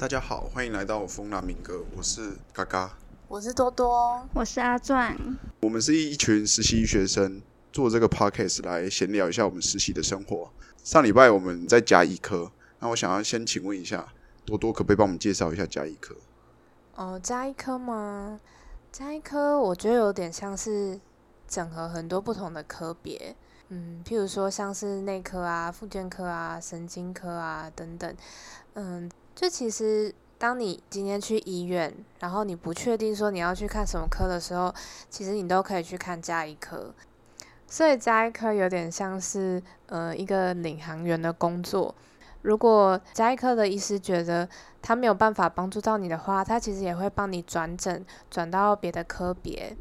大家好，欢迎来到风浪民歌，我是嘎嘎，我是多多，我是阿壮。我们是一群实习学生，做这个 podcast 来闲聊一下我们实习的生活。上礼拜我们在加医科，那我想要先请问一下多多，可不可以帮我们介绍一下加医科？哦，加医科吗？加医科我觉得有点像是整合很多不同的科别，嗯，譬如说像是内科啊、复健科啊、神经科啊等等，嗯。就其实，当你今天去医院，然后你不确定说你要去看什么科的时候，其实你都可以去看加医科。所以加医科有点像是呃一个领航员的工作。如果加医科的医师觉得他没有办法帮助到你的话，他其实也会帮你转诊转到别的科别。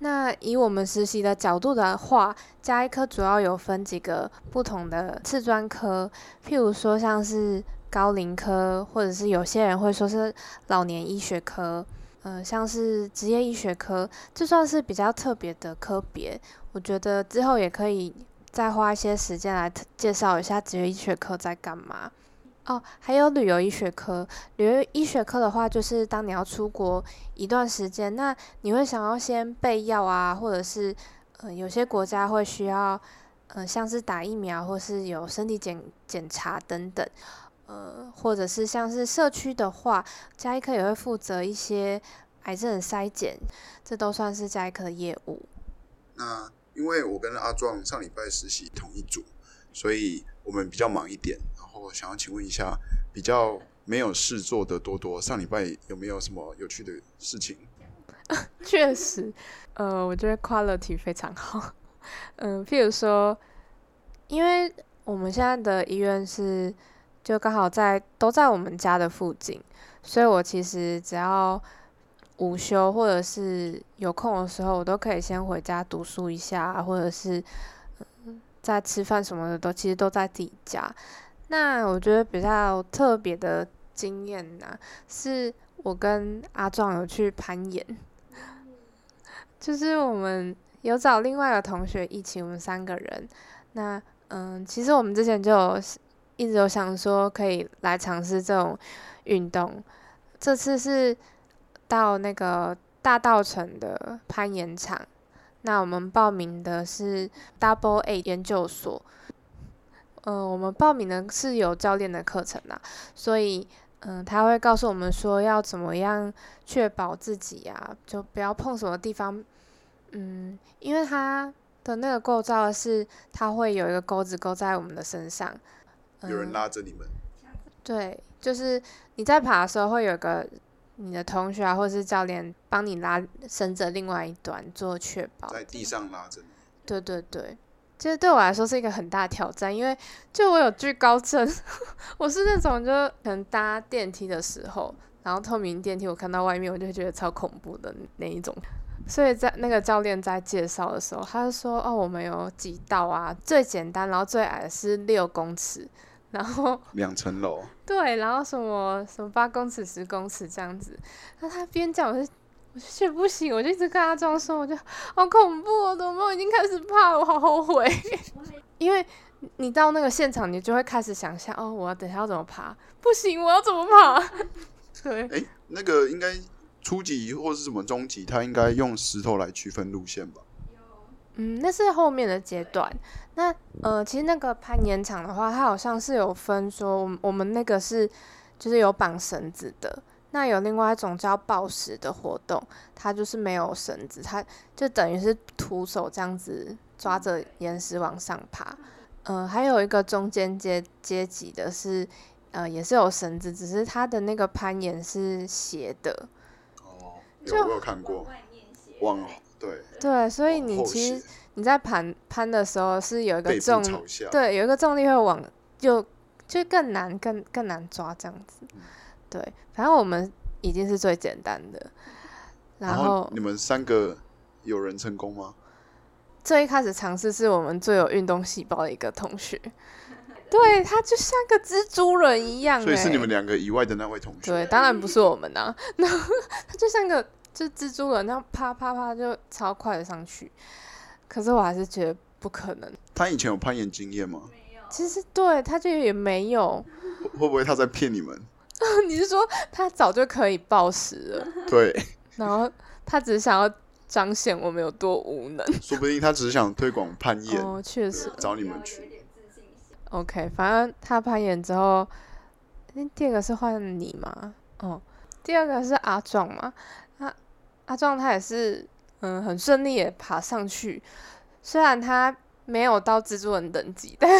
那以我们实习的角度的话，加医科主要有分几个不同的次专科，譬如说像是。高龄科，或者是有些人会说是老年医学科，呃，像是职业医学科，这算是比较特别的科别。我觉得之后也可以再花一些时间来介绍一下职业医学科在干嘛。哦，还有旅游医学科，旅游医学科的话，就是当你要出国一段时间，那你会想要先备药啊，或者是呃，有些国家会需要，呃，像是打疫苗或是有身体检检查等等。呃，或者是像是社区的话，加医科也会负责一些癌症的筛检，这都算是加医科的业务。那因为我跟阿壮上礼拜实习同一组，所以我们比较忙一点。然后想要请问一下，比较没有事做的多多，上礼拜有没有什么有趣的事情？确实，呃，我觉得 quality 非常好。嗯，譬如说，因为我们现在的医院是。就刚好在都在我们家的附近，所以我其实只要午休或者是有空的时候，我都可以先回家读书一下，或者是在吃饭什么的都其实都在自己家。那我觉得比较特别的经验呢，是我跟阿壮有去攀岩，就是我们有找另外的同学一起，我们三个人。那嗯，其实我们之前就有。一直有想说可以来尝试这种运动，这次是到那个大道城的攀岩场，那我们报名的是 Double A 研究所，呃，我们报名的是有教练的课程啦，所以嗯，他会告诉我们说要怎么样确保自己呀，就不要碰什么地方，嗯，因为它的那个构造是它会有一个钩子钩在我们的身上。有人拉着你们，对，就是你在爬的时候，会有个你的同学啊，或者是教练帮你拉绳子另外一端做确保，在地上拉着你。对对对，其实对我来说是一个很大挑战，因为就我有惧高症，我是那种就可能搭电梯的时候，然后透明电梯我看到外面，我就觉得超恐怖的那一种。所以在那个教练在介绍的时候，他就说：“哦，我们有几道啊，最简单，然后最矮的是六公尺。”然后 两层楼，对，然后什么什么八公尺、十公尺这样子。那他边讲，我就我就觉得不行，我就一直跟他装说，我就好恐怖哦，怎么我已经开始怕了，我好后悔。因为你到那个现场，你就会开始想象，哦，我要等下要怎么爬？不行，我要怎么爬？对，哎，那个应该初级或是什么中级，他应该用石头来区分路线吧？嗯，那是后面的阶段。那呃，其实那个攀岩场的话，它好像是有分说，我我们那个是就是有绑绳子的。那有另外一种叫抱石的活动，它就是没有绳子，它就等于是徒手这样子抓着岩石往上爬。嗯，还有一个中间阶阶级的是，呃，也是有绳子，只是它的那个攀岩是斜的。哦，有没有看过，往。对对，所以你其实你在盘攀的时候是有一个重，对，有一个重力会往就就更难更更难抓这样子。对，反正我们已经是最简单的。然后你们三个有人成功吗？最一开始尝试是我们最有运动细胞的一个同学，对他就像个蜘蛛人一样。所以是你们两个以外的那位同学？对，当然不是我们啊，那他就像个。就蜘蛛人那样啪啪啪就超快的上去，可是我还是觉得不可能。他以前有攀岩经验吗？其实对他就也没有。会不会他在骗你们？你是说他早就可以暴食了，对，然后他只是想要彰显我们有多无能？说不定他只是想推广攀岩，哦，确实。找你们去。OK，反正他攀岩之后，那第二个是换你吗？哦，第二个是阿壮嘛？那阿壮他也是嗯很顺利的爬上去，虽然他没有到蜘蛛人等级，但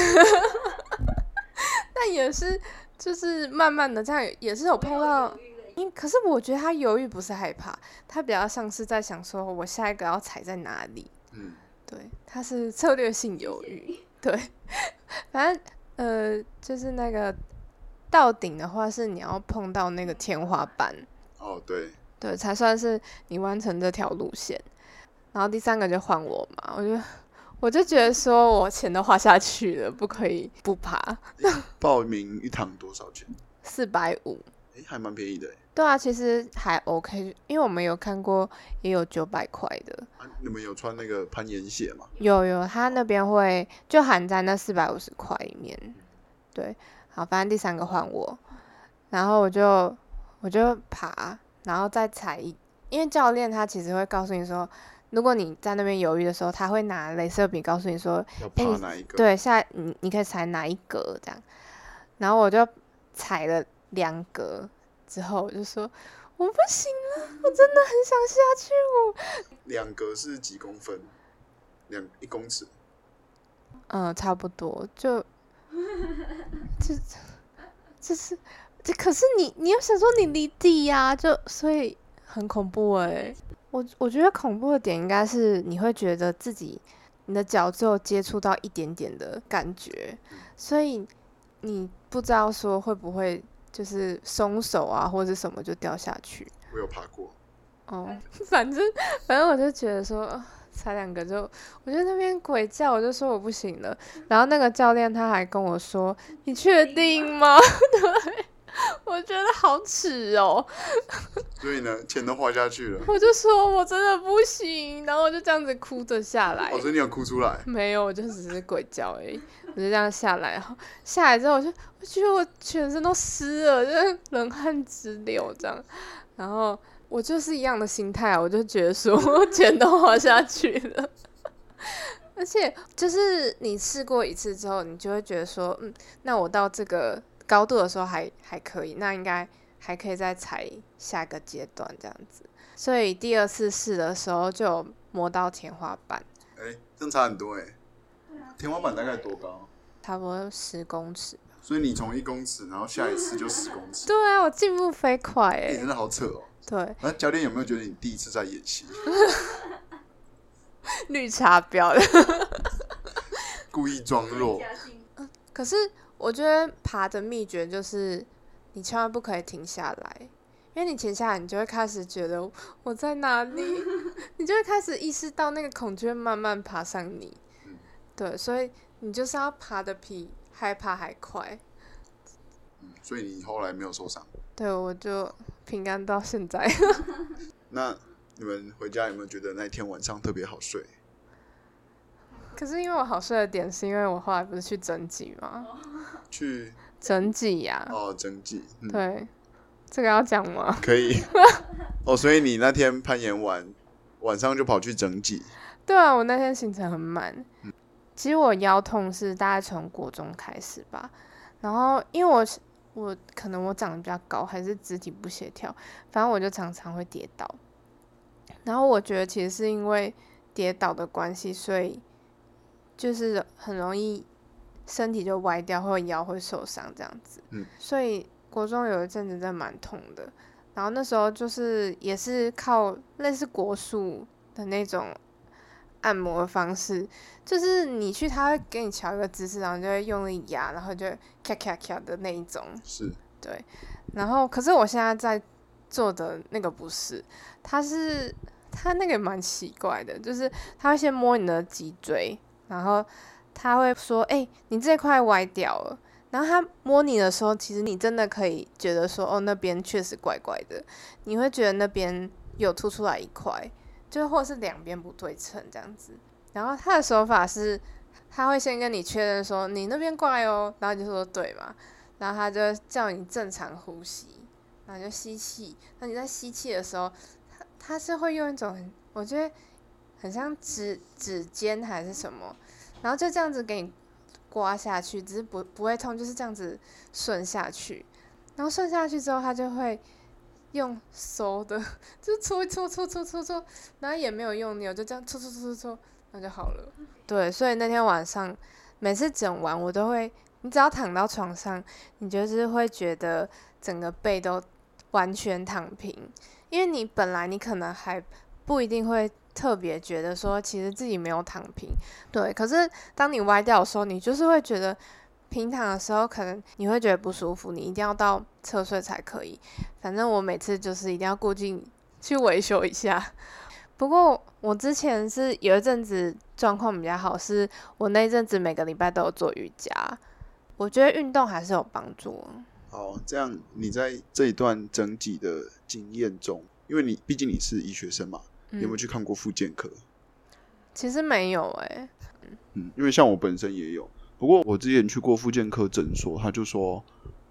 但也是就是慢慢的这样，也是有碰到。因可是我觉得他犹豫不是害怕，他比较像是在想说，我下一个要踩在哪里。嗯，对，他是策略性犹豫。对，反正呃，就是那个到顶的话，是你要碰到那个天花板，哦，对，对，才算是你完成这条路线。然后第三个就换我嘛，我就我就觉得说我钱都花下去了，不可以不爬。报名一堂多少钱？四百五，诶，还蛮便宜的诶。对啊，其实还 OK，因为我们有看过也有九百块的，啊，你们有穿那个攀岩鞋吗？有有，他那边会就含在那四百五十块里面。对，好，反正第三个换我，然后我就我就爬，然后再踩一，因为教练他其实会告诉你说，如果你在那边犹豫的时候，他会拿镭射笔告诉你说，要诶爬哪一个？，对，下你你可以踩哪一格这样，然后我就踩了两格之后，我就说我不行了，我真的很想下去，我两格是几公分？两一公尺。嗯，差不多，就就就是，这可是你你要想说你离地呀、就所以很恐怖哎、我我觉得恐怖的点应该是你会觉得自己你的脚只有接触到一点点的感觉，所以你不知道说会不会就是松手啊或者什么就掉下去。我有爬过，哦，反正反正我就觉得说，呃才两个就，我觉得那边鬼叫，我就说我不行了。然后那个教练他还跟我说：“你确定吗？” 对，我觉得好耻哦，所以呢，钱都花下去了。我就说我真的不行，然后我就这样子哭着下来。哦，所以你有哭出来？没有，我就只是鬼叫而已。我就这样下来，然后下来之后，我就我觉得我全身都湿了，就是冷汗直流这样。然后我就是一样的心态啊，我就觉得说我钱都花下去了。而且就是你试过一次之后，你就会觉得说，嗯，那我到这个高度的时候还还可以，那应该还可以再踩下一个阶段这样子。所以第二次试的时候就有摸到天花板。哎、这样差很多哎、天花板大概多高？差不多十公尺。所以你从一公尺，然后下一次就十公尺，对啊，我进步飞快哎、你、真的好扯哦。对，那教练有没有觉得你第一次在演戏，绿茶婊的。故意装弱？可是我觉得爬的秘诀就是，你千万不可以停下来，因为你停下来，你就会开始觉得我在哪里，你就会开始意识到那个恐惧慢慢爬上你。对，所以你就是要爬的比害怕还快。嗯，所以你后来没有受伤。对，我就平安到现在。那你们回家有没有觉得那天晚上特别好睡？可是因为我好睡的点，是因为我后来不是去整脊吗？去整脊呀、哦整脊，嗯，对，这个要讲吗？可以。哦，所以你那天攀岩完，晚上就跑去整脊。对啊，我那天行程很满。其实我腰痛是大概从国中开始吧，然后因为我是我可能我长得比较高，还是肢体不协调，反正我就常常会跌倒。然后我觉得其实是因为跌倒的关系，所以就是很容易身体就歪掉，或者腰会受伤这样子。嗯所以国中有一阵子真的蛮痛的。然后那时候就是也是靠类似国术的那种按摩的方式，就是你去他会给你调一个姿势，然后你就会用力压，然后就会咔咔咔的那一种。是，对，然后可是我现在在做的那个不是，他是他那个蛮奇怪的，就是他会先摸你的脊椎，然后他会说：“哎、你这块歪掉了。”然后他摸你的时候，其实你真的可以觉得说：“哦，那边确实怪怪的。”你会觉得那边有凸出来一块，就或是两边不对称这样子。然后他的手法是，他会先跟你确认说：“你那边怪哦。”然后就说：“对嘛。”然后他就叫你正常呼吸，然后就吸气。那你在吸气的时候，他他是会用一种我觉得很像指指尖还是什么，然后就这样子给你刮下去，只是不不会痛，就是这样子顺下去。然后顺下去之后，他就会用收的，就搓一搓搓搓搓搓，然后也没有用扭，就这样搓搓搓搓搓，那就好了。对，所以那天晚上每次整完，我都会，你只要躺到床上，你就是会觉得整个背都完全躺平，因为你本来你可能还不一定会特别觉得说，其实自己没有躺平，对。可是当你歪掉的时候，你就是会觉得。平躺的时候，可能你会觉得不舒服，你一定要到侧睡才可以。反正我每次就是一定要过去去维修一下。不过我之前是有一阵子状况比较好，是我那阵子每个礼拜都有做瑜伽。我觉得运动还是有帮助。好，这样你在这一段整体的经验中，因为你毕竟你是医学生嘛，有没有去看过复健科？其实没有诶。嗯，因为像我本身也有。不过我之前去过复健科诊所，他就说，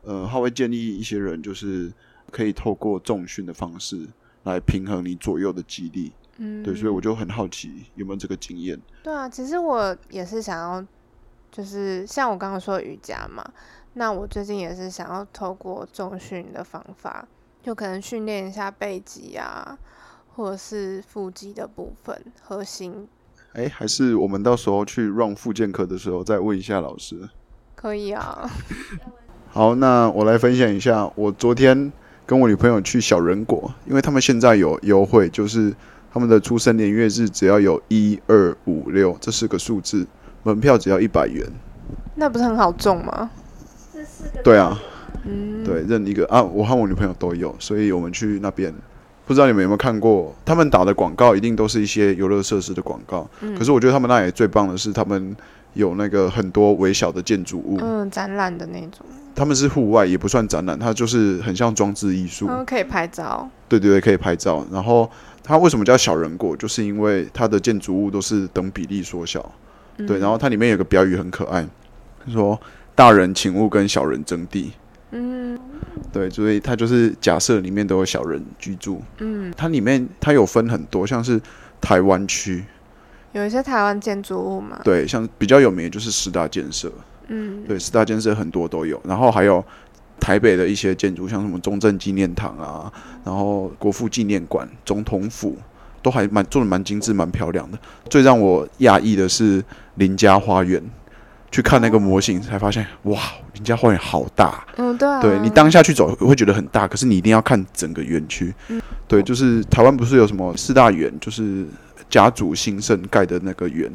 呃，他会建议一些人，就是可以透过重训的方式来平衡你左右的肌力。嗯，对，所以我就很好奇有没有这个经验。对啊，其实我也是想要，就是像我刚刚说瑜伽嘛，那我最近也是想要透过重训的方法，就可能训练一下背肌啊，或者是腹肌的部分，核心。哎，还是我们到时候去 run 复健课的时候再问一下老师。可以啊。好，那我来分享一下，我昨天跟我女朋友去小人国，因为他们现在有优惠，就是他们的出生年月日只要有一二五六这四个数字，门票只要一百元。那不是很好中吗？对啊，嗯，对，认一个啊，我和我女朋友都有，所以我们去那边。不知道你们有没有看过，他们打的广告一定都是一些游乐设施的广告。可是我觉得他们那里最棒的是，他们有那个很多微小的建筑物，嗯，展览的那种。他们是户外，也不算展览，它就是很像装置艺术。嗯，可以拍照。对对对，可以拍照。然后它为什么叫小人国？就是因为它的建筑物都是等比例缩小。对，然后它里面有个标语很可爱，说：“大人请勿跟小人争地。”嗯，对，所以它就是假设里面都有小人居住。嗯，它里面它有分很多，像是台湾区，有一些台湾建筑物嘛。对，像比较有名的就是十大建设。嗯，对，十大建设很多都有，然后还有台北的一些建筑，像什么中正纪念堂啊，然后国父纪念馆、总统府，都还蛮做的蛮精致、蛮漂亮的。最让我讶异的是林家花园。去看那个模型，才发现哇，林家花园好大。嗯，对。对你当下去走会觉得很大，可是你一定要看整个园区。嗯。对，就是台湾不是有什么四大园，就是家族兴盛盖的那个园，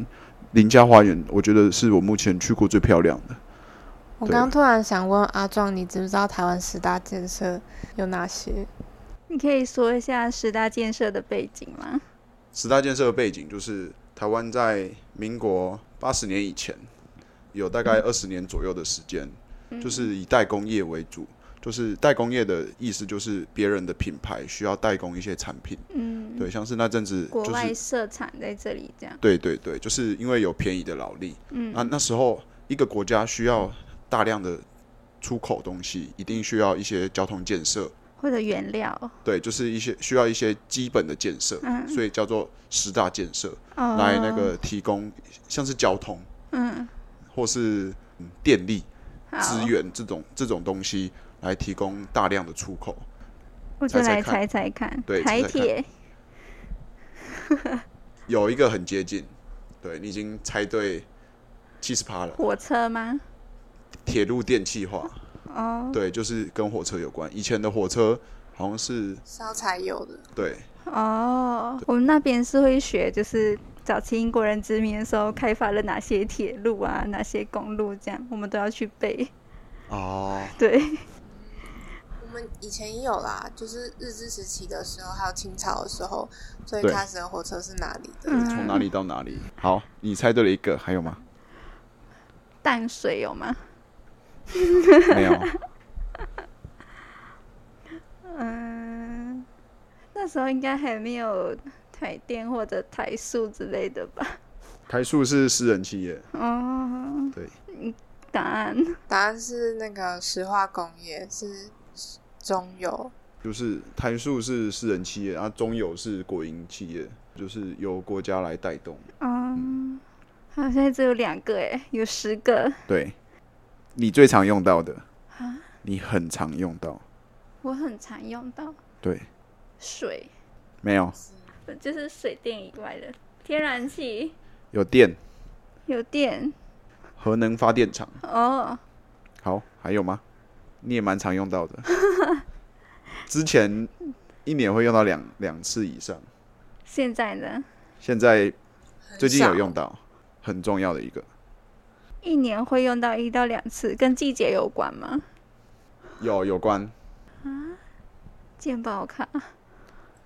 林家花园，我觉得是我目前去过最漂亮的。我刚突然想问阿壮，你知不知道台湾十大建设有哪些？你可以说一下十大建设的背景吗？十大建设的背景就是台湾在民国八十年以前。有大概二十年左右的时间，就是以代工业为主。就是代工业的意思，就是别人的品牌需要代工一些产品。嗯，对，像是那阵子国外设厂在这里这样。对对对，就是因为有便宜的劳力。嗯，那那时候一个国家需要大量的出口东西，一定需要一些交通建设或者原料。对，就是一些需要一些基本的建设，所以叫做十大建设来那个提供，像是交通。嗯。或是电力资源这种这种东西来提供大量的出口，我就来猜猜看，对，台铁 有一个很接近，对你已经猜对七十趴了。火车吗？铁路电气化哦，对，就是跟火车有关。以前的火车好像是烧柴油的，对。哦，我们那边是会学，就是。早期英国人殖民的时候，开发了哪些铁路啊？哪些公路？这样我们都要去背。哦，对。我们以前也有啦，就是日治时期的时候，还有清朝的时候，最开始的火车是哪里的？从哪里到哪里？好，你猜对了一个，还有吗？淡水有吗？没有。嗯，那时候应该还没有。台电或者台塑之类的吧，台塑是私人企业哦。对，答案？答案是那个石化工业是中油，就是台塑是私人企业，然后中油是国营企业，就是由国家来带动。嗯，好，现在只有两个哎，有十个。对，你最常用到的你很常用到。我很常用到。对。水。没有。就是水电以外的天然气。有电。有电。核能发电厂。哦。好，还有吗？你也蛮常用到的。之前一年会用到两两次以上。现在呢？现在最近有用到，很重要的一个。一年会用到一到两次，跟季节有关吗？有有关。啊，健保卡。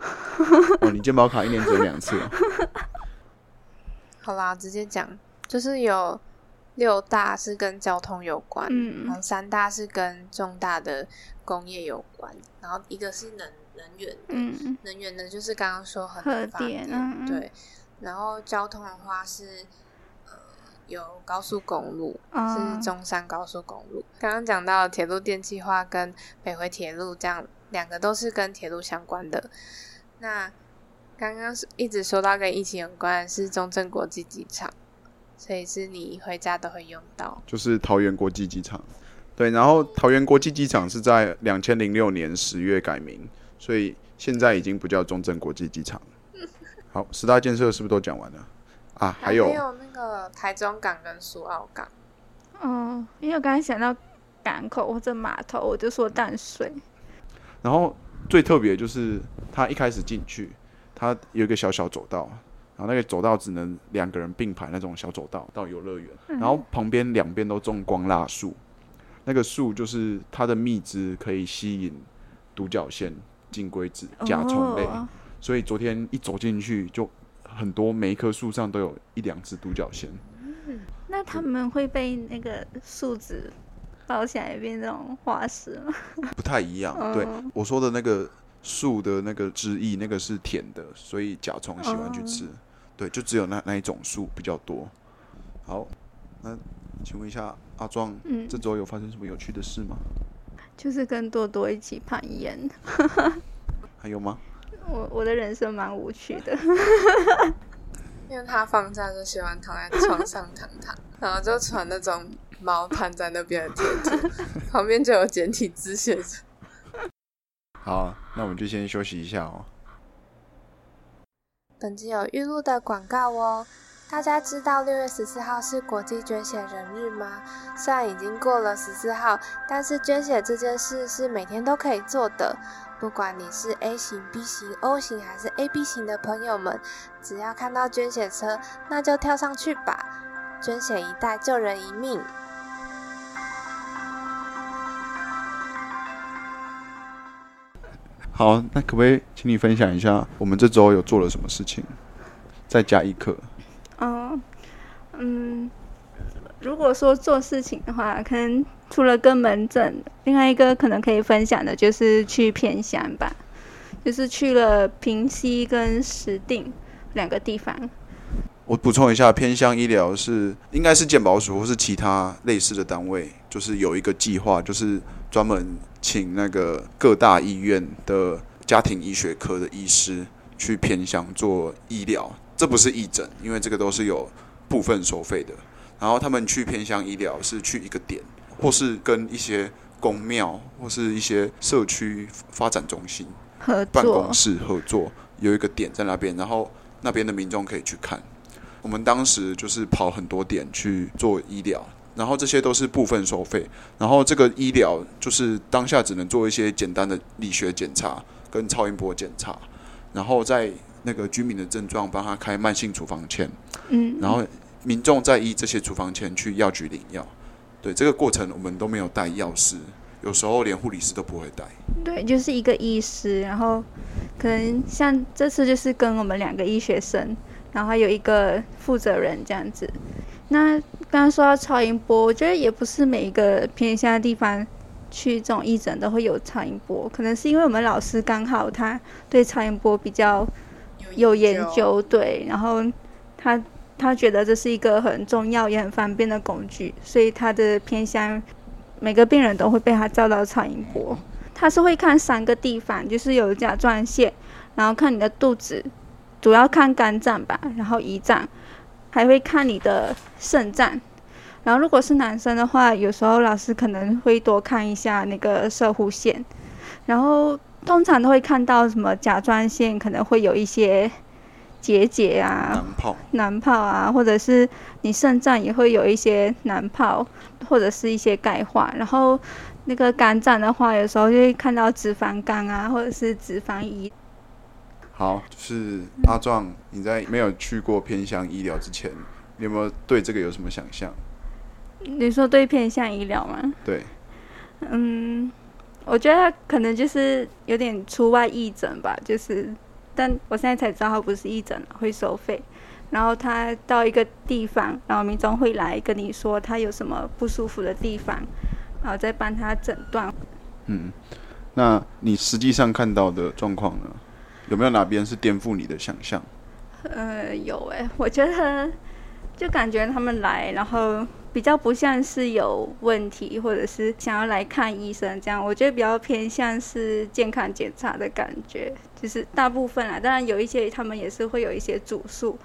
哦，你健保卡一年只有两次。好啦，直接讲，就是有六大是跟交通有关，然后三大是跟重大的工业有关，然后一个是能能源的，能源的就是刚刚说很核电，对，然后交通的话是呃有高速公路，是中山高速公路。刚刚讲到铁路电气化跟北回铁路这样两个都是跟铁路相关的。那刚刚是一直说到跟疫情有关是中正国际机场，所以是你回家都会用到，就是桃园国际机场。对，然后桃园国际机场是在两千零六年十月改名，所以现在已经不叫中正国际机场。好，十大建设是不是都讲完了啊？还有还有那个台中港跟苏澳港。嗯，因为我刚才想到港口或者码头，我就说淡水。然后最特别就是他一开始进去，他有一个小小走道，然后那个走道只能两个人并排那种小走道到游乐园，然后旁边两边都种光蜡树。那个树就是它的蜜汁可以吸引独角仙、金龟子、甲虫类，所以昨天一走进去就很多，每一棵树上都有一两只独角仙。那他们会被那个树枝包起来变那种化石吗？不太一样。对我说的那个树的那个枝叶，那个是甜的，所以甲虫喜欢去吃。对，就只有那那一种树比较多。好，那。请问一下阿壮，这周有发生什么有趣的事吗？就是跟多多一起攀岩。还有吗？我我的人生蛮无趣的。因为他放假就喜欢躺在床上躺躺，然后就传那种毛毯在那边的贴图，旁边就有简体字写着。好，那我们就先休息一下哦。本集有预录的广告哦。大家知道六月十四号是国际捐血人日吗？虽然已经过了十四号，但是捐血这件事是每天都可以做的。不管你是 A 型、B 型、O 型还是 AB 型的朋友们，只要看到捐血车，那就跳上去吧！捐血一袋，救人一命。好，那可不可以请你分享一下，我们这周有做了什么事情？再加一课。哦，嗯，如果说做事情的话，可能除了跟门诊，另外一个可能可以分享的就是去偏乡吧，就是去了平溪跟石定两个地方。我补充一下，偏乡医疗是应该是健保署或是其他类似的单位，就是有一个计划，就是专门请那个各大医院的家庭医学科的医师去偏乡做医疗。这不是义诊，因为这个都是有部分收费的。然后他们去偏乡医疗是去一个点，或是跟一些公庙或是一些社区发展中心合办公室合作，有一个点在那边，然后那边的民众可以去看。我们当时就是跑很多点去做医疗，然后这些都是部分收费。然后这个医疗就是当下只能做一些简单的理学检查跟超音波检查，然后在。那个居民的症状，帮他开慢性处方签，嗯，然后民众再依这些处方签去药局领药，对这个过程我们都没有带药师，有时候连护理师都不会带。对，就是一个医师，然后可能像这次就是跟我们两个医学生，然后还有一个负责人这样子。那刚刚说到超音波，我觉得也不是每一个偏乡的地方去这种义诊都会有超音波，可能是因为我们老师刚好他对超音波比较。有研究对，然后他他觉得这是一个很重要也很方便的工具，所以他的偏乡每个病人都会被他照到超音波。他是会看三个地方，就是有甲状腺，然后看你的肚子，主要看肝脏吧，然后胰脏，还会看你的肾脏。然后如果是男生的话，有时候老师可能会多看一下那个射护线，然后通常都会看到什么甲状腺可能会有一些结节啊、囊泡，囊泡啊，或者是你肾脏也会有一些囊泡，或者是一些钙化。然后那个肝脏的话，有时候就会看到脂肪肝啊，或者是脂肪胰。好，就是阿壮，你在没有去过偏向医疗之前，你有没有对这个有什么想象？你说对偏向医疗吗？对，嗯，我觉得他可能就是有点出外义诊吧，就是，但我现在才知道他不是义诊，会收费。然后他到一个地方，然后民众会来跟你说他有什么不舒服的地方，然后再帮他诊断。嗯，那你实际上看到的状况呢？有没有哪边是颠覆你的想象？呃，有诶，我觉得就感觉他们来，然后比较不像是有问题，或者是想要来看医生这样。我觉得比较偏向是健康检查的感觉，就是大部分啊，当然有一些他们也是会有一些主诉，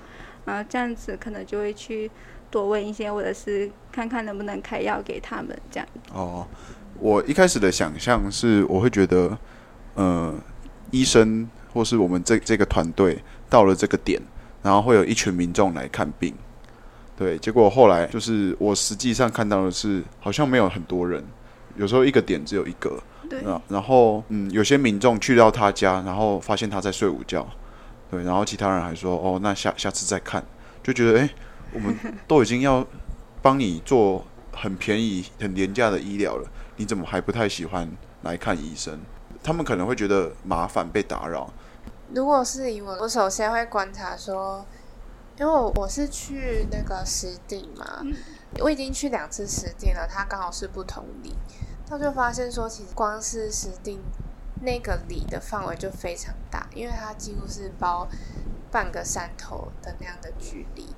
然后这样子可能就会去多问一些，或者是看看能不能开药给他们这样。哦，我一开始的想象是，我会觉得，呃，医生或是我们这这个团队到了这个点，然后会有一群民众来看病。对，结果后来就是我实际上看到的是，好像没有很多人，有时候一个点只有一个。对，然然后嗯，有些民众去到他家，然后发现他在睡午觉，对，然后其他人还说哦，那下下次再看，就觉得诶，我们 都已经要帮你做很便宜、很廉价的医疗了，你怎么还不太喜欢来看医生？他们可能会觉得麻烦、被打扰。如果是以我，我首先会观察说，因为我我是去那个实地嘛，我已经去两次实地了，它刚好是不同里，那就发现说，其实光是实地那个里的范围就非常大，因为它几乎是包半个山头的那样的距离，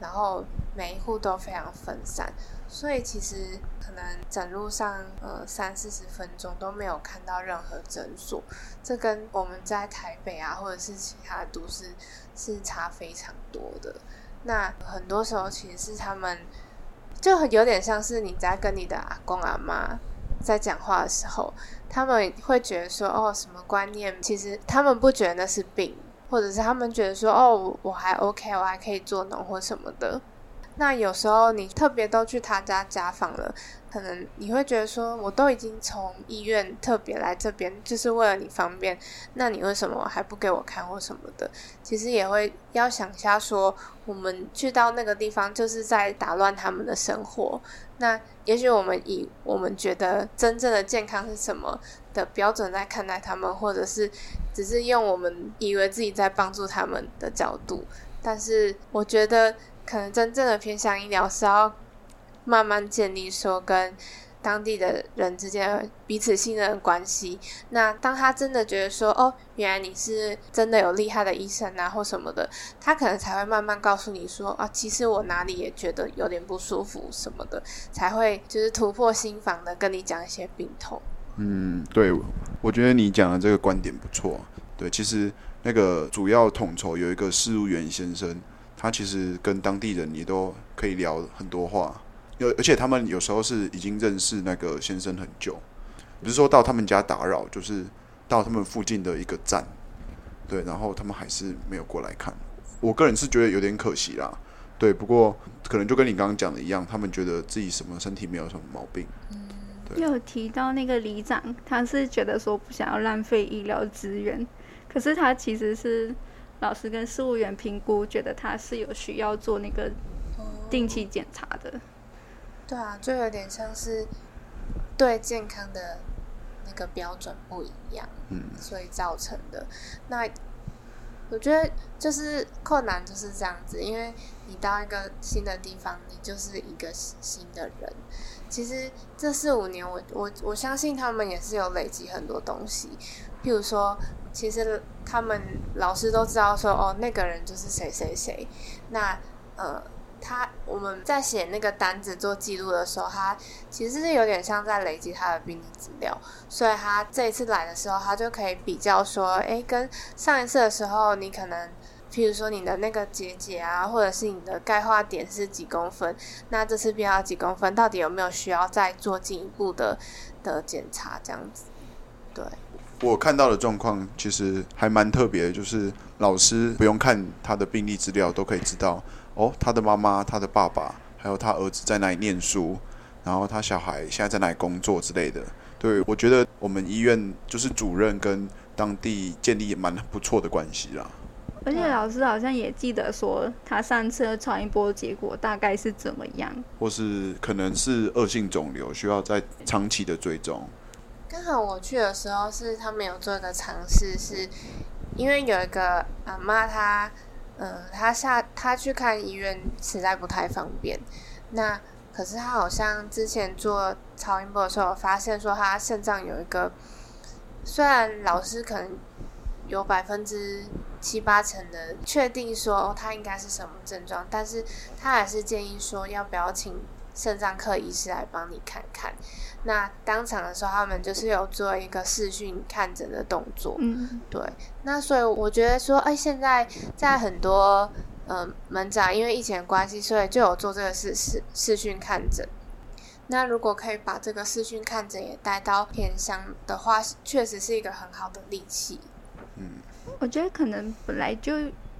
然后每一户都非常分散，所以其实可能整路上呃三四十分钟都没有看到任何诊所，这跟我们在台北啊或者是其他都市是差非常多的。那很多时候其实是他们就很有点像是你在跟你的阿公阿妈在讲话的时候，他们会觉得说哦什么观念，其实他们不觉得那是病，或者是他们觉得说哦我还 OK，我还可以做农或什么的。那有时候你特别都去他家家访了，可能你会觉得说，我都已经从医院特别来这边，就是为了你方便，那你为什么还不给我看或什么的？其实也会要想一下说，我们去到那个地方就是在打乱他们的生活。那也许我们以我们觉得真正的健康是什么的标准在看待他们，或者是只是用我们以为自己在帮助他们的角度，但是我觉得。可能真正的偏向医疗是要慢慢建立说跟当地的人之间彼此信任的关系。那当他真的觉得说，哦，原来你是真的有厉害的医生啊，或什么的，他可能才会慢慢告诉你说，啊，其实我哪里也觉得有点不舒服什么的，才会就是突破心防的跟你讲一些病痛。嗯，对，我觉得你讲的这个观点不错。对，其实那个主要统筹有一个事务员先生。他其实跟当地人也都可以聊很多话，有而且他们有时候是已经认识那个先生很久，不是说到他们家打扰，就是到他们附近的一个站，对，然后他们还是没有过来看。我个人是觉得有点可惜啦，对，不过可能就跟你刚刚讲的一样，他们觉得自己什么身体没有什么毛病。有提到那个里长，他是觉得说不想要浪费医疗资源，可是他其实是。老师跟事务员评估，觉得他是有需要做那个定期检查的。对啊，就有点像是对健康的那个标准不一样，嗯，所以造成的。那我觉得就是困难就是这样子，因为你到一个新的地方，你就是一个新的人。其实这四五年，我我我相信他们也是有累积很多东西，譬如说。其实他们老师都知道说，哦，那个人就是谁谁谁。那呃，他我们在写那个单子做记录的时候，他其实是有点像在累积他的病历资料，所以他这一次来的时候，他就可以比较说，诶，跟上一次的时候，你可能。譬如说你的那个结节啊，或者是你的钙化点是几公分，那这次变到几公分，到底有没有需要再做进一步的的检查？这样子，对。我看到的状况其实还蛮特别的，就是老师不用看他的病历资料，都可以知道哦，他的妈妈、他的爸爸，还有他儿子在哪里念书，然后他小孩现在在哪里工作之类的。对我觉得我们医院就是主任跟当地建立也蛮不错的关系啦。而且老师好像也记得说，他上次的超音波结果大概是怎么样，或是可能是恶性肿瘤，需要在长期的追踪。刚好我去的时候是他们有做一个尝试，是因为有一个阿妈，她嗯，她下她去看医院实在不太方便。那可是她好像之前做超音波的时候，发现说她肾脏有一个，虽然老师可能有百分之。七八成的确定说他应该是什么症状，但是他还是建议说要不要请肾脏科医师来帮你看看。那当场的时候，他们就是有做一个视讯看诊的动作。嗯，对。那所以我觉得说，哎，现在在很多嗯门诊，因为疫情的关系，所以就有做这个视视视讯看诊。那如果可以把这个视讯看诊也带到偏乡的话，确实是一个很好的利器。嗯。我觉得可能本来就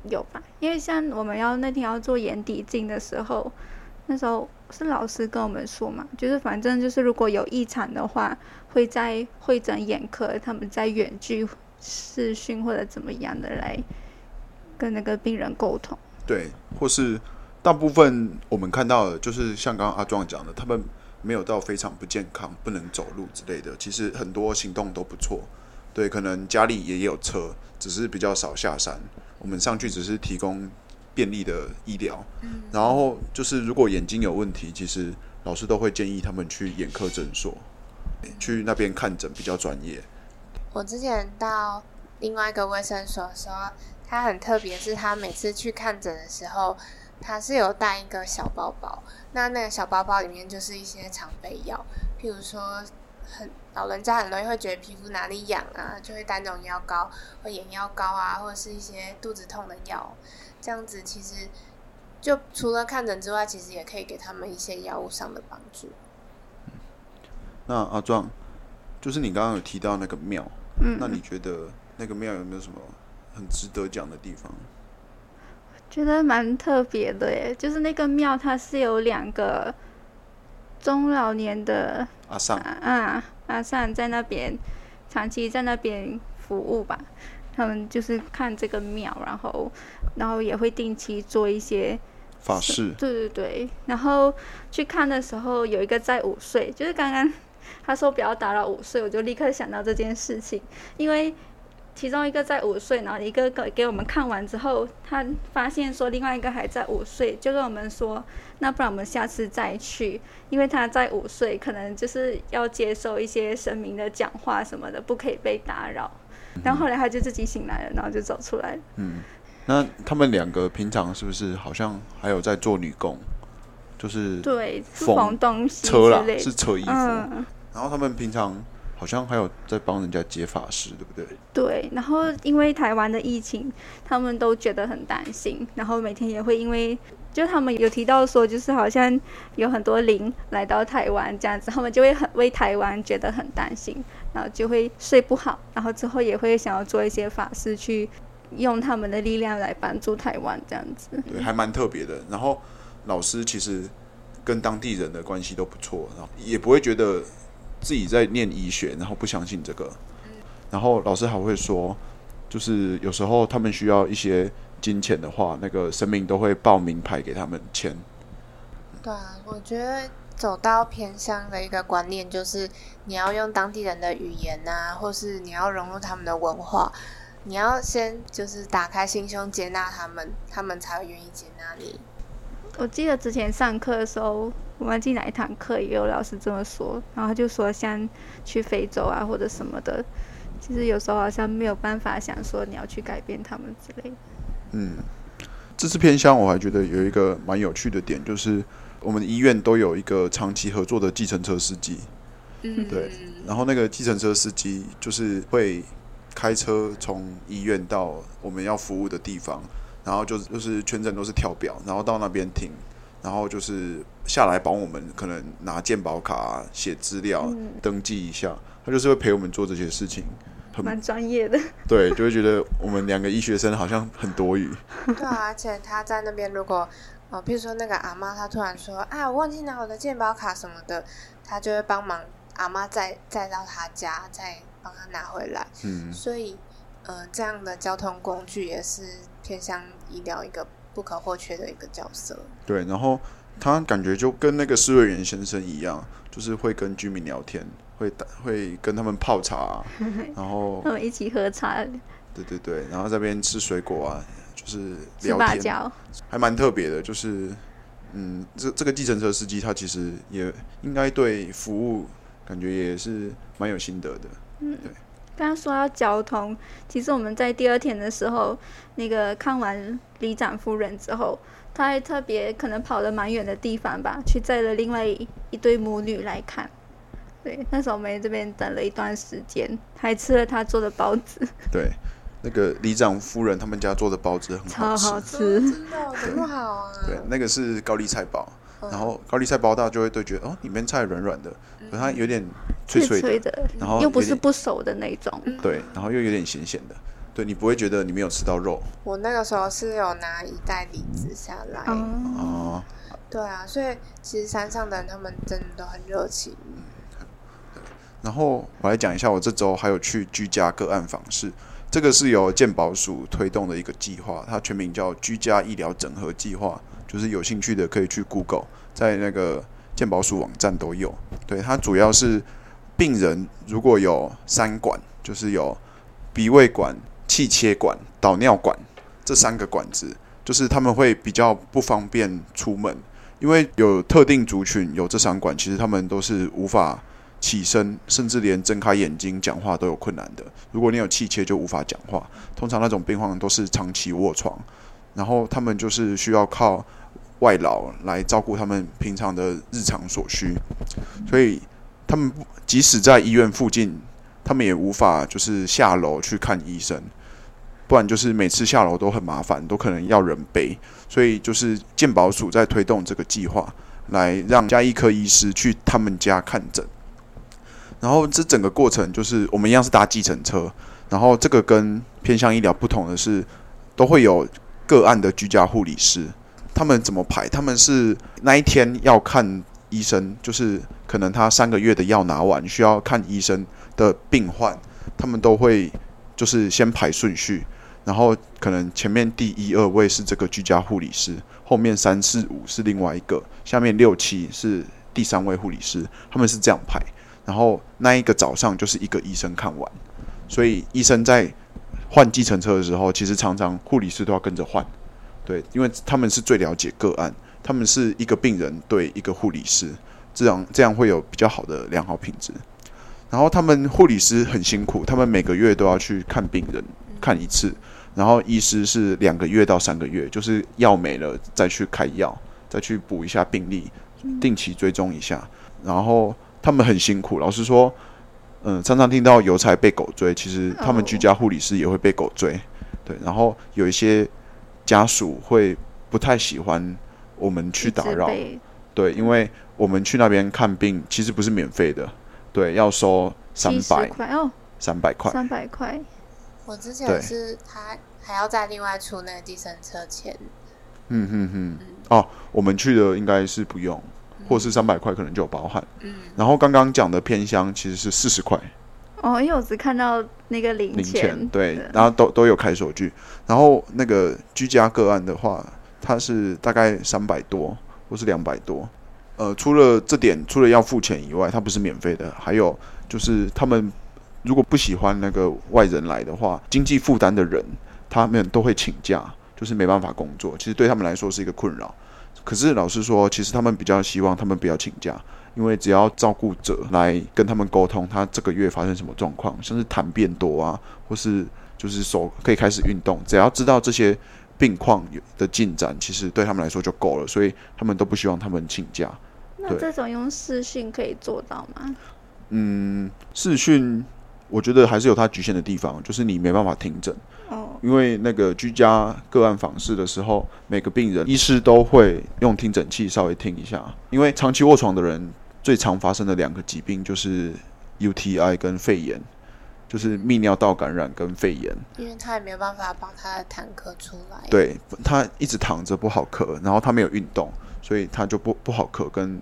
有吧，因为像我们要那天要做眼底镜的时候，那时候是老师跟我们说嘛，就是反正就是如果有异常的话，会在会诊眼科，他们在远距视讯或者怎么样的来跟那个病人沟通。对，或是大部分我们看到的，就是像刚刚阿壮讲的，他们没有到非常不健康，不能走路之类的，其实很多行动都不错。对，可能家里也有车，只是比较少下山。我们上去只是提供便利的医疗。嗯，然后就是如果眼睛有问题，其实老师都会建议他们去眼科诊所，去那边看诊比较专业。我之前到另外一个卫生所的时候，他很特别，是他每次去看诊的时候，他是有带一个小包包。那那个小包包里面就是一些常备药，譬如说。很老人家很容易会觉得皮肤哪里痒啊，就会带那种药膏或眼药膏啊，或者是一些肚子痛的药。这样子其实就除了看诊之外，其实也可以给他们一些药物上的帮助。那阿壮，就是你刚刚有提到那个庙，嗯，那你觉得那个庙有没有什么很值得讲的地方？觉得蛮特别的耶，就是那个庙它是有两个。中老年的阿尚啊，阿善在那边长期在那边服务吧。他们就是看这个庙，然后然后也会定期做一些法事。对对对，然后去看的时候，有一个在午睡，就是刚刚他说不要打扰午睡，我就立刻想到这件事情，因为。其中一个在午睡，然后一个给给我们看完之后，他发现说另外一个还在午睡，就跟我们说，那不然我们下次再去，因为他在午睡，可能就是要接受一些神明的讲话什么的，不可以被打扰。然后后来他就自己醒来了，然后就走出来。嗯，那他们两个平常是不是好像还有在做女工？就是对，缝东西车啦，是扯衣服。然后他们平常。好像还有在帮人家接法事，对不对？对，然后因为台湾的疫情，他们都觉得很担心，然后每天也会因为，就他们有提到说，就是好像有很多灵来到台湾这样子，他们就会很为台湾觉得很担心，然后就会睡不好，然后之后也会想要做一些法事，去用他们的力量来帮助台湾这样子。对，还蛮特别的。然后老师其实跟当地人的关系都不错，然后也不会觉得。自己在念医学，然后不相信这个，然后老师还会说，就是有时候他们需要一些金钱的话，那个神明都会报名牌给他们签。对啊，我觉得走到偏乡的一个观念就是，你要用当地人的语言啊，或是你要融入他们的文化，你要先就是打开心胸接纳他们，他们才会愿意接纳你。我记得之前上课的时候。我们进哪一堂课也有老师这么说，然后就说像去非洲啊或者什么的，其实有时候好像没有办法想说你要去改变他们之类的。嗯，这次偏乡我还觉得有一个蛮有趣的点，就是我们医院都有一个长期合作的计程车司机，嗯，对然后那个计程车司机就是会开车从医院到我们要服务的地方，然后就就是全程都是跳表，然后到那边停，然后就是下来帮我们可能拿健保卡、啊、写资料、嗯登记一下，他就是会陪我们做这些事情，很蛮专业的。对，就会觉得我们两个医学生好像很多余，对啊，而且他在那边如果呃，譬如说那个阿妈她突然说啊，我忘记拿我的健保卡什么的，他就会帮忙阿妈再再到他家，再帮他拿回来。嗯，所以呃，这样的交通工具也是偏向医疗一个不可或缺的一个角色。对，然后他感觉就跟那个施瑞元先生一样，就是会跟居民聊天，会打会跟他们泡茶，然后他们一起喝茶、对对对，然后这边吃水果啊，就是聊天，芭蕉，还蛮特别的。就是，嗯，这这个计程车司机他其实也应该对服务感觉也是蛮有心得的。刚刚说到交通，其实我们在第二天的时候，那个看完里长夫人之后，他还特别可能跑了蛮远的地方吧，去载了另外一一对母女来看。对，那时候我们这边等了一段时间，还吃了他做的包子，对，那个里长夫人他们家做的包子很好吃。好吃。真的怎么好啊？对，那个是高丽菜包，嗯然后高丽菜包大家就会对觉得哦，里面菜软软的，可它有点脆脆的，脆的，然后又不是不熟的那种。对，然后又有点咸咸的，对你不会觉得你没有吃到肉我那个时候是有拿一袋李子下来，哦，哦。对啊，所以其实山上的人他们真的都很热情。然后我来讲一下，我这周还有去居家个案访视，这个是由健保署推动的一个计划，它全名叫居家医疗整合计划，就是有兴趣的可以去 Google，在那个健保署网站都有。对，它主要是病人如果有三管，就是有鼻胃管、气切管、导尿管这三个管子，就是他们会比较不方便出门，因为有特定族群有这三管，其实他们都是无法起身，甚至连睁开眼睛讲话都有困难的。如果你有气切，就无法讲话。通常那种病患都是长期卧床，然后他们就是需要靠外劳来照顾他们平常的日常所需，所以他们即使在医院附近，他们也无法就是下楼去看医生，不然就是每次下楼都很麻烦，都可能要人背。所以就是健保署在推动这个计划，来让加医科医师去他们家看诊。然后这整个过程就是我们一样是搭计程车，然后这个跟偏向医疗不同的是，都会有个案的居家护理师。他们怎么排？他们是那一天要看医生，就是可能他三个月的药拿完，需要看医生的病患，他们都会就是先排顺序，然后可能前面第一二位是这个居家护理师，后面三四五是另外一个，下面六七是第三位护理师，他们是这样排。然后那一个早上就是一个医生看完，所以医生在换计程车的时候，其实常常护理师都要跟着换，对，因为他们是最了解个案，他们是一个病人对一个护理师，这样这样会有比较好的良好品质。然后他们护理师很辛苦，他们每个月都要去看病人看一次，然后医师是两个月到三个月，就是药没了再去开药，再去补一下病历，定期追踪一下，然后。他们很辛苦，老实说，嗯，常常听到邮差被狗追，其实他们居家护理师也会被狗追，对。然后有一些家属会不太喜欢我们去打扰，对，因为我们去那边看病其实不是免费的，对，要收三百。块哦，三百块，三百块。我之前是他还要再另外出那个计程车钱，嗯嗯嗯，哦，我们去的应该是不用。或是三百块可能就有包含，嗯，然后刚刚讲的偏乡其实是四十块，哦，因为我只看到那个零零钱，对，然后都都有开手据，然后那个居家个案的话，它是大概三百多或是两百多，呃，除了这点，除了要付钱以外，它不是免费的，还有就是他们如果不喜欢那个外人来的话，经济负担的人，他们都会请假，就是没办法工作，其实对他们来说是一个困扰。可是老实说，其实他们比较希望他们不要请假，因为只要照顾者来跟他们沟通，他这个月发生什么状况，像是痰变多啊，或是就是手可以开始运动，只要知道这些病况有的进展，其实对他们来说就够了，所以他们都不希望他们请假。那这种用视讯可以做到吗？嗯，视讯我觉得还是有它局限的地方，就是你没办法听诊，哦，因为那个居家个案访视的时候，每个病人医师都会用听诊器稍微听一下，因为长期卧床的人最常发生的两个疾病就是 UTI 跟肺炎，就是泌尿道感染跟肺炎。因为他也没有办法帮他的痰咳出来。，对他一直躺着不好咳，然后他没有运动，所以他就不不好咳，跟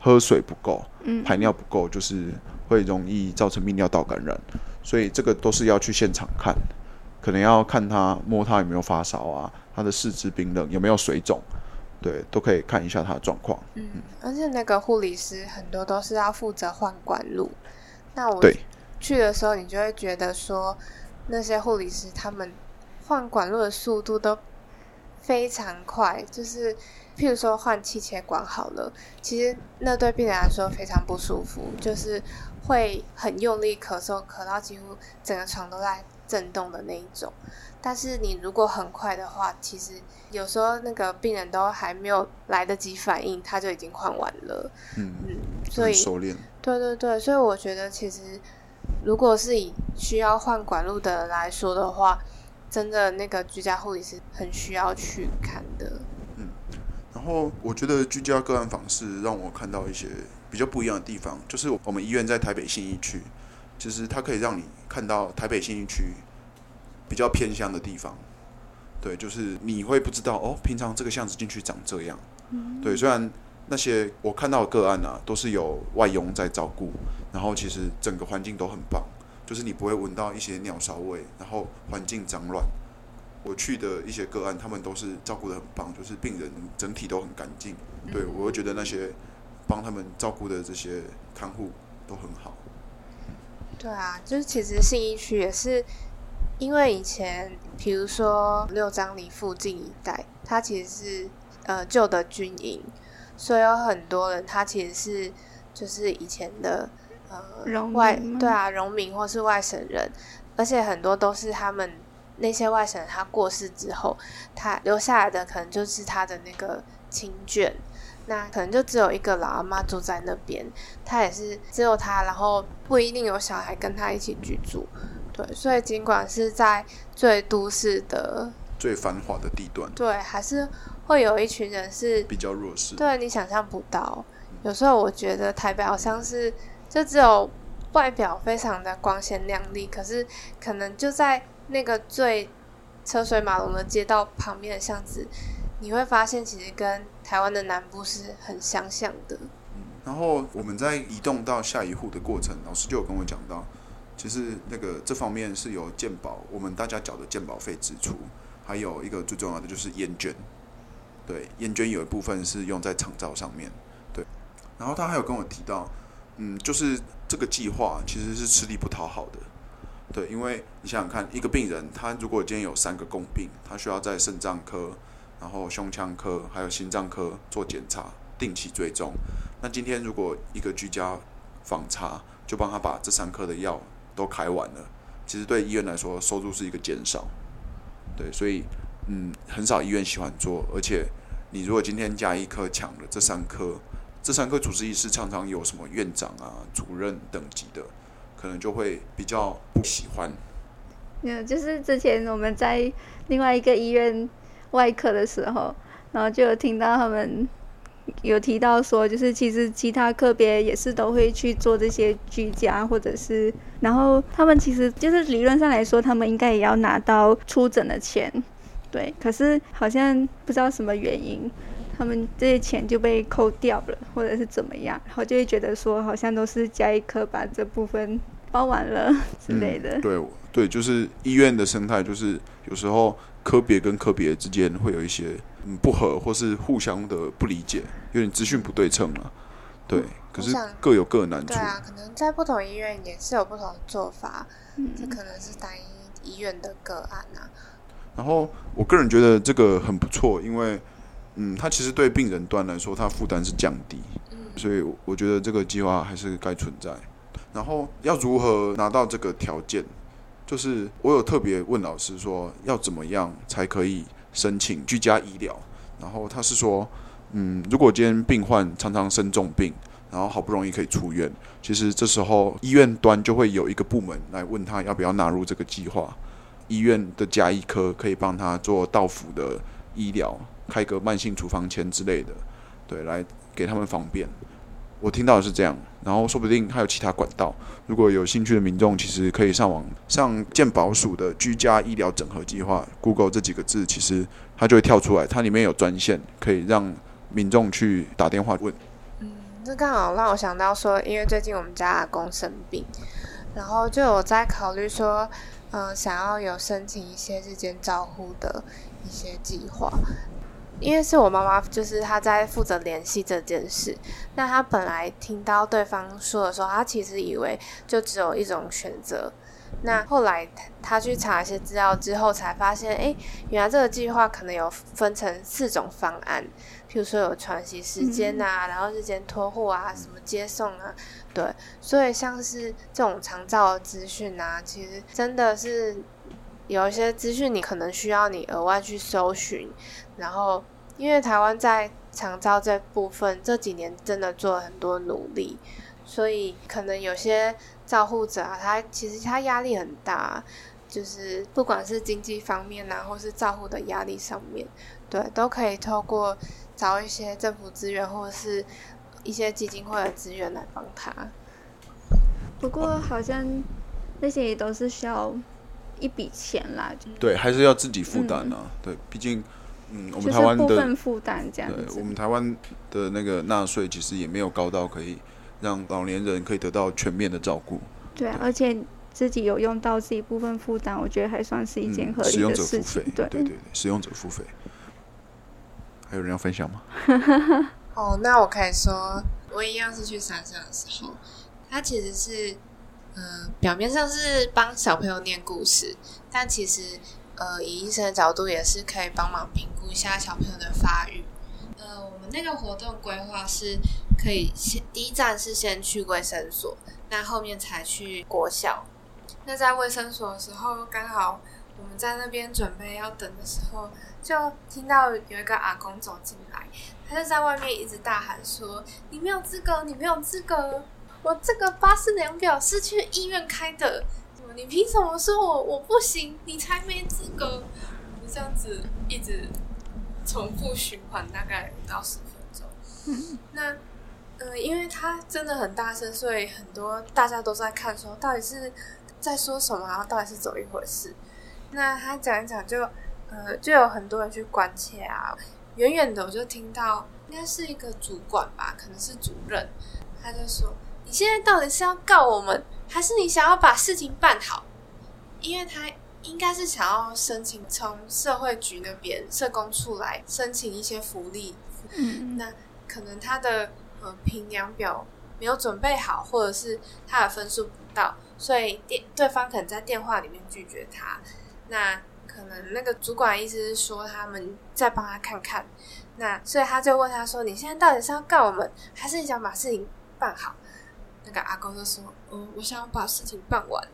喝水不够、嗯，排尿不够，就是会容易造成泌尿道感染。所以这个都是要去现场看，可能要看他摸他有没有发烧啊，他的四肢冰冷有没有水肿，对，都可以看一下他的状况。嗯，而且那个护理师很多都是要负责换管路。那我对去的时候，你就会觉得说，那些护理师他们换管路的速度都非常快，就是譬如说换气切管好了，其实那对病人来说非常不舒服，就是会很用力咳嗽，咳到几乎整个床都在震动的那一种。但是你如果很快的话，其实有时候那个病人都还没有来得及反应，他就已经换完了。嗯，嗯，所以很熟练。对对对，所以我觉得其实如果是以需要换管路的人来说的话，真的那个居家护理是很需要去看的。嗯然后我觉得居家个案访视让我看到一些比较不一样的地方，就是我们医院在台北信义区，其实它可以让你看到台北信义区比较偏乡的地方。对，就是你会不知道哦，平常这个巷子进去长这样。嗯对，虽然那些我看到的个案啊，都是有外佣在照顾，然后其实整个环境都很棒，就是你不会闻到一些鸟骚味，然后环境脏乱。我去的一些个案，他们都是照顾的很棒，就是病人整体都很干净。对我会觉得那些帮他们照顾的这些看护都很好。对啊，就是其实信义区也是因为以前，比如说六张里附近一带，它其实是呃旧的军营，所以有很多人他其实是就是以前的呃农外对啊农民或是外省人，而且很多都是他们那些外省人他过世之后，他留下来的可能就是他的那个亲眷。那可能就只有一个老阿妈住在那边，他也是只有他，然后不一定有小孩跟他一起居住。对，所以尽管是在最都市的，最繁华的地段对，还是会有一群人是比较弱势。对你想象不到。有时候我觉得台北好像是就只有外表非常的光鲜亮丽，可是可能就在那个最车水马龙的街道旁边的巷子，你会发现其实跟台湾的南部是很相像的。然后我们在移动到下一户的过程，老师就有跟我讲到，其实那个这方面是有鉴宝，我们大家缴的鉴保费支出，还有一个最重要的就是烟卷，对，烟卷有一部分是用在长照上面，对。然后他还有跟我提到，嗯，就是这个计划其实是吃力不讨好的，对，因为你想想看，一个病人他如果今天有三个共病，他需要在肾脏科、然后胸腔科还有心脏科做检查，定期追踪。那今天如果一个居家访查就帮他把这三科的药都开完了，其实对医院来说收入是一个减少。对，所以嗯，很少医院喜欢做，而且你如果今天加一颗抢了这三颗，这三个主治医师常常有什么院长啊、主任等级的，可能就会比较不喜欢。嗯，就是之前我们在另外一个医院外科的时候，然后就有听到他们有提到说，就是其实其他科别也是都会去做这些居家，或者是，然后他们其实就是理论上来说，他们应该也要拿到出诊的钱，对，可是好像不知道什么原因。他们这些钱就被扣掉了，或者是怎么样，然后就会觉得说，好像都是加一科把这部分包完了之类的。嗯、对对，就是医院的生态，就是有时候科别跟科别之间会有一些嗯不合，或是互相的不理解，有点资讯不对称了。对，可是各有各的难处。对啊，可能在不同医院也是有不同的做法，嗯这可能是单一医院的个案啊。然后我个人觉得这个很不错，因为嗯，它其实对病人端来说，它负担是降低，所以我觉得这个计划还是该存在。然后要如何拿到这个条件？就是我有特别问老师说，要怎么样才可以申请居家医疗。然后他是说，嗯，如果今天病患常常生重病，然后好不容易可以出院，其实这时候医院端就会有一个部门来问他要不要纳入这个计划。医院的加医科可以帮他做到府的医疗，开个慢性处方签之类的，对，来给他们方便。我听到的是这样，然后说不定还有其他管道。如果有兴趣的民众，其实可以上网上健保署的居家医疗整合计划，Google 这几个字，其实它就会跳出来，它里面有专线，可以让民众去打电话问。嗯，这刚好让我想到说，因为最近我们家阿公生病，然后就有在考虑说。嗯，想要有申请一些日间照护的一些计划，因为是我妈妈，就是她在负责联系这件事。那她本来听到对方说的时候，她其实以为就只有一种选择。那后来她去查一些资料之后，才发现，哎，原来这个计划可能有分成四种方案。譬如说有喘息时间啊，然后日间托护啊，什么接送啊，对，所以像是这种长照的资讯啊，其实真的是有一些资讯你可能需要你额外去搜寻，然后因为台湾在长照这部分这几年真的做了很多努力，所以可能有些照护者啊，他其实他压力很大，就是不管是经济方面呐，或是照护的压力上面，对，都可以透过。找一些政府资源或者是一些基金会的资源来帮他。不过好像那些也都是需要一笔钱啦。对，还是要自己负担啊。对，毕竟嗯，我们台湾的部分负担这样子。我们台湾的那个纳税其实也没有高到可以让老年人可以得到全面的照顾。对啊，而且自己有用到自己部分负担，我觉得还算是一件合理的事情。对对对，使用者付费。还有人要分享吗？哦，那我可以说，我一样是去山上的时候，他其实是，呃，表面上是帮小朋友念故事，但其实，呃，以医生的角度也是可以帮忙评估一下小朋友的发育。呃，我们那个活动规划是可以先第一站是先去卫生所，那后面才去国小。那在卫生所的时候，刚好我们在那边准备要等的时候。就听到有一个阿公走进来，他就在外面一直大喊说：“你没有资格，你没有资格！我这个巴氏量表是去医院开的，你凭什么说我我不行？你才没资格！”就这样子一直重复循环，大概五到十分钟。那呃，因为他真的很大声，所以很多大家都在看，说到底是在说什么，然后到底是怎么一回事？那他讲一讲就。呃，就有很多人去关切啊。远远的我就听到，应该是一个主管吧，可能是主任，他就说：“你现在到底是要告我们，还是你想要把事情办好？”因为他应该是想要申请从社会局那边社工处来申请一些福利。嗯，那可能他的呃评量表没有准备好，或者是他的分数不到，所以电对方可能在电话里面拒绝他。那可能那个主管意思是说，他们再帮他看看，那所以他就问他说：“你现在到底是要告我们，还是你想把事情办好？”那个阿公就说：“嗯，我想把事情办完。”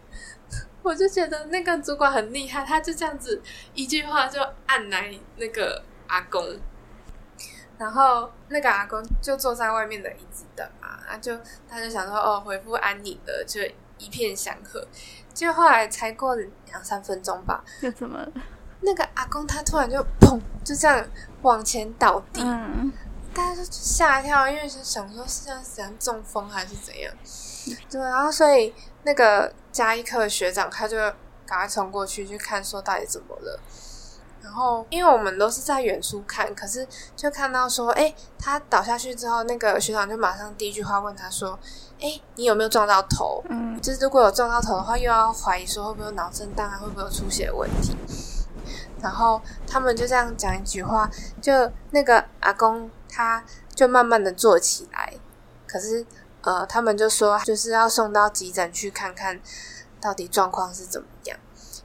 我就觉得那个主管很厉害，他就这样子一句话就按来那个阿公，然后那个阿公就坐在外面的椅子等嘛，他就他就想说：“哦，回复安宁的，就一片祥和。”就后来才过两三分钟吧，又怎么？那个阿公他突然就砰，就这样往前倒地，大家就吓一跳，因为是想说是像怎样中风还是怎样。对，然后所以那个加一科的学长他就赶快冲过去去看，说到底怎么了。然后因为我们都是在远处看，可是就看到说，哎，他倒下去之后，那个学长就马上第一句话问他说。哎，你有没有撞到头？嗯，就是如果有撞到头的话，又要怀疑说会不会有脑震荡啊，会不会有出血问题。然后他们就这样讲一句话，就那个阿公他就慢慢的坐起来，可是呃，他们就说就是要送到急诊去看看到底状况是怎么样。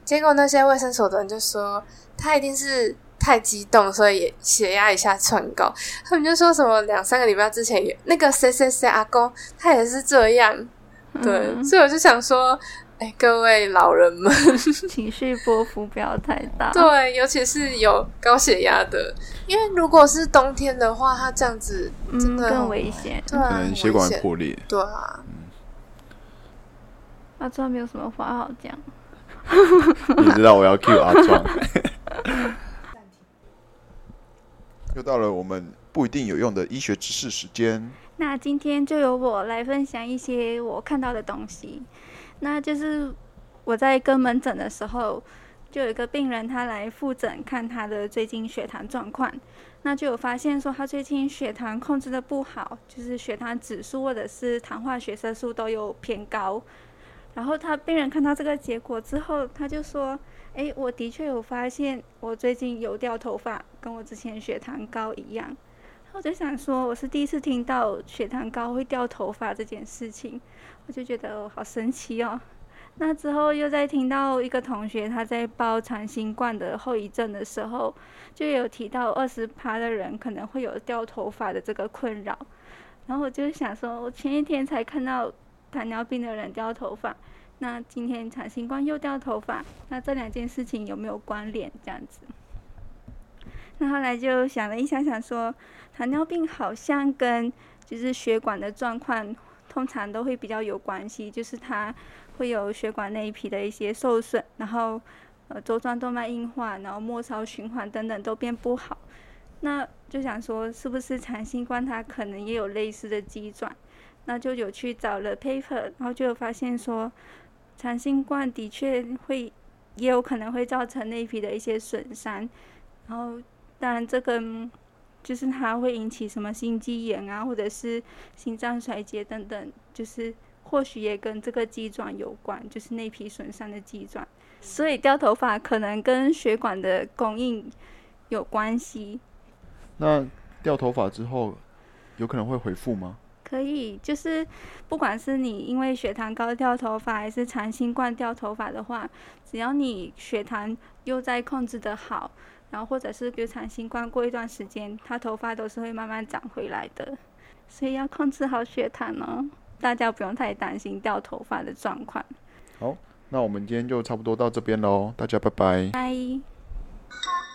结果那些卫生所的人就说他一定是。太激动，所以血压一下窜高。他们就说什么两三个礼拜之前有那个谁谁谁阿公，他也是这样。对，所以我就想说，哎，各位老人们，情绪波幅不要太大。对，尤其是有高血压的，因为如果是冬天的话，它这样子真的更危险，对啊，可能血管破裂。对啊，阿壮没有什么话好讲。你知道我要 Q 阿壮。又到了我们不一定有用的医学知识时间。那今天就由我来分享一些我看到的东西。那就是我在跟门诊的时候，就有一个病人他来复诊看他的最近血糖状况，那就有发现说他最近血糖控制的不好，就是血糖指数或者是糖化血色素都有偏高。然后他病人看到这个结果之后，他就说：“诶，我的确有发现我最近有掉头发，跟我之前血糖高一样。”我就想说，我是第一次听到血糖高会掉头发这件事情。我就觉得好神奇哦。那之后又在听到一个同学他在报长新冠的后遗症的时候，就有提到二十趴的人可能会有掉头发的这个困扰。然后我就想说，我前一天才看到糖尿病的人掉头发，那今天长新冠又掉头发，那这两件事情有没有关联？这样子。那后来就想了一想，想说糖尿病好像跟就是血管的状况。通常都会比较有关系，就是它会有血管内皮的一些受损，然后呃周状动脉硬化，然后末梢循环等等都变不好。那就想说，是不是长新冠它可能也有类似的机转？那就有去找了 paper，然后就有发现说，长新冠的确会也有可能会造成内皮的一些损伤。然后当然这个。就是它会引起什么心肌炎啊，或者是心脏衰竭等等，就是或许也跟这个肌转有关，就是内皮损伤的肌转。所以掉头发可能跟血管的供应有关系。那掉头发之后，有可能会恢复吗？可以，就是不管是你因为血糖高掉头发，还是长新冠掉头发的话，只要你血糖又在控制的好。然后或者是流产新冠过一段时间，它头发都是会慢慢长回来的，所以要控制好血糖哦，大家不用太担心掉头发的状况。好，那我们今天就差不多到这边喽，大家拜拜。拜。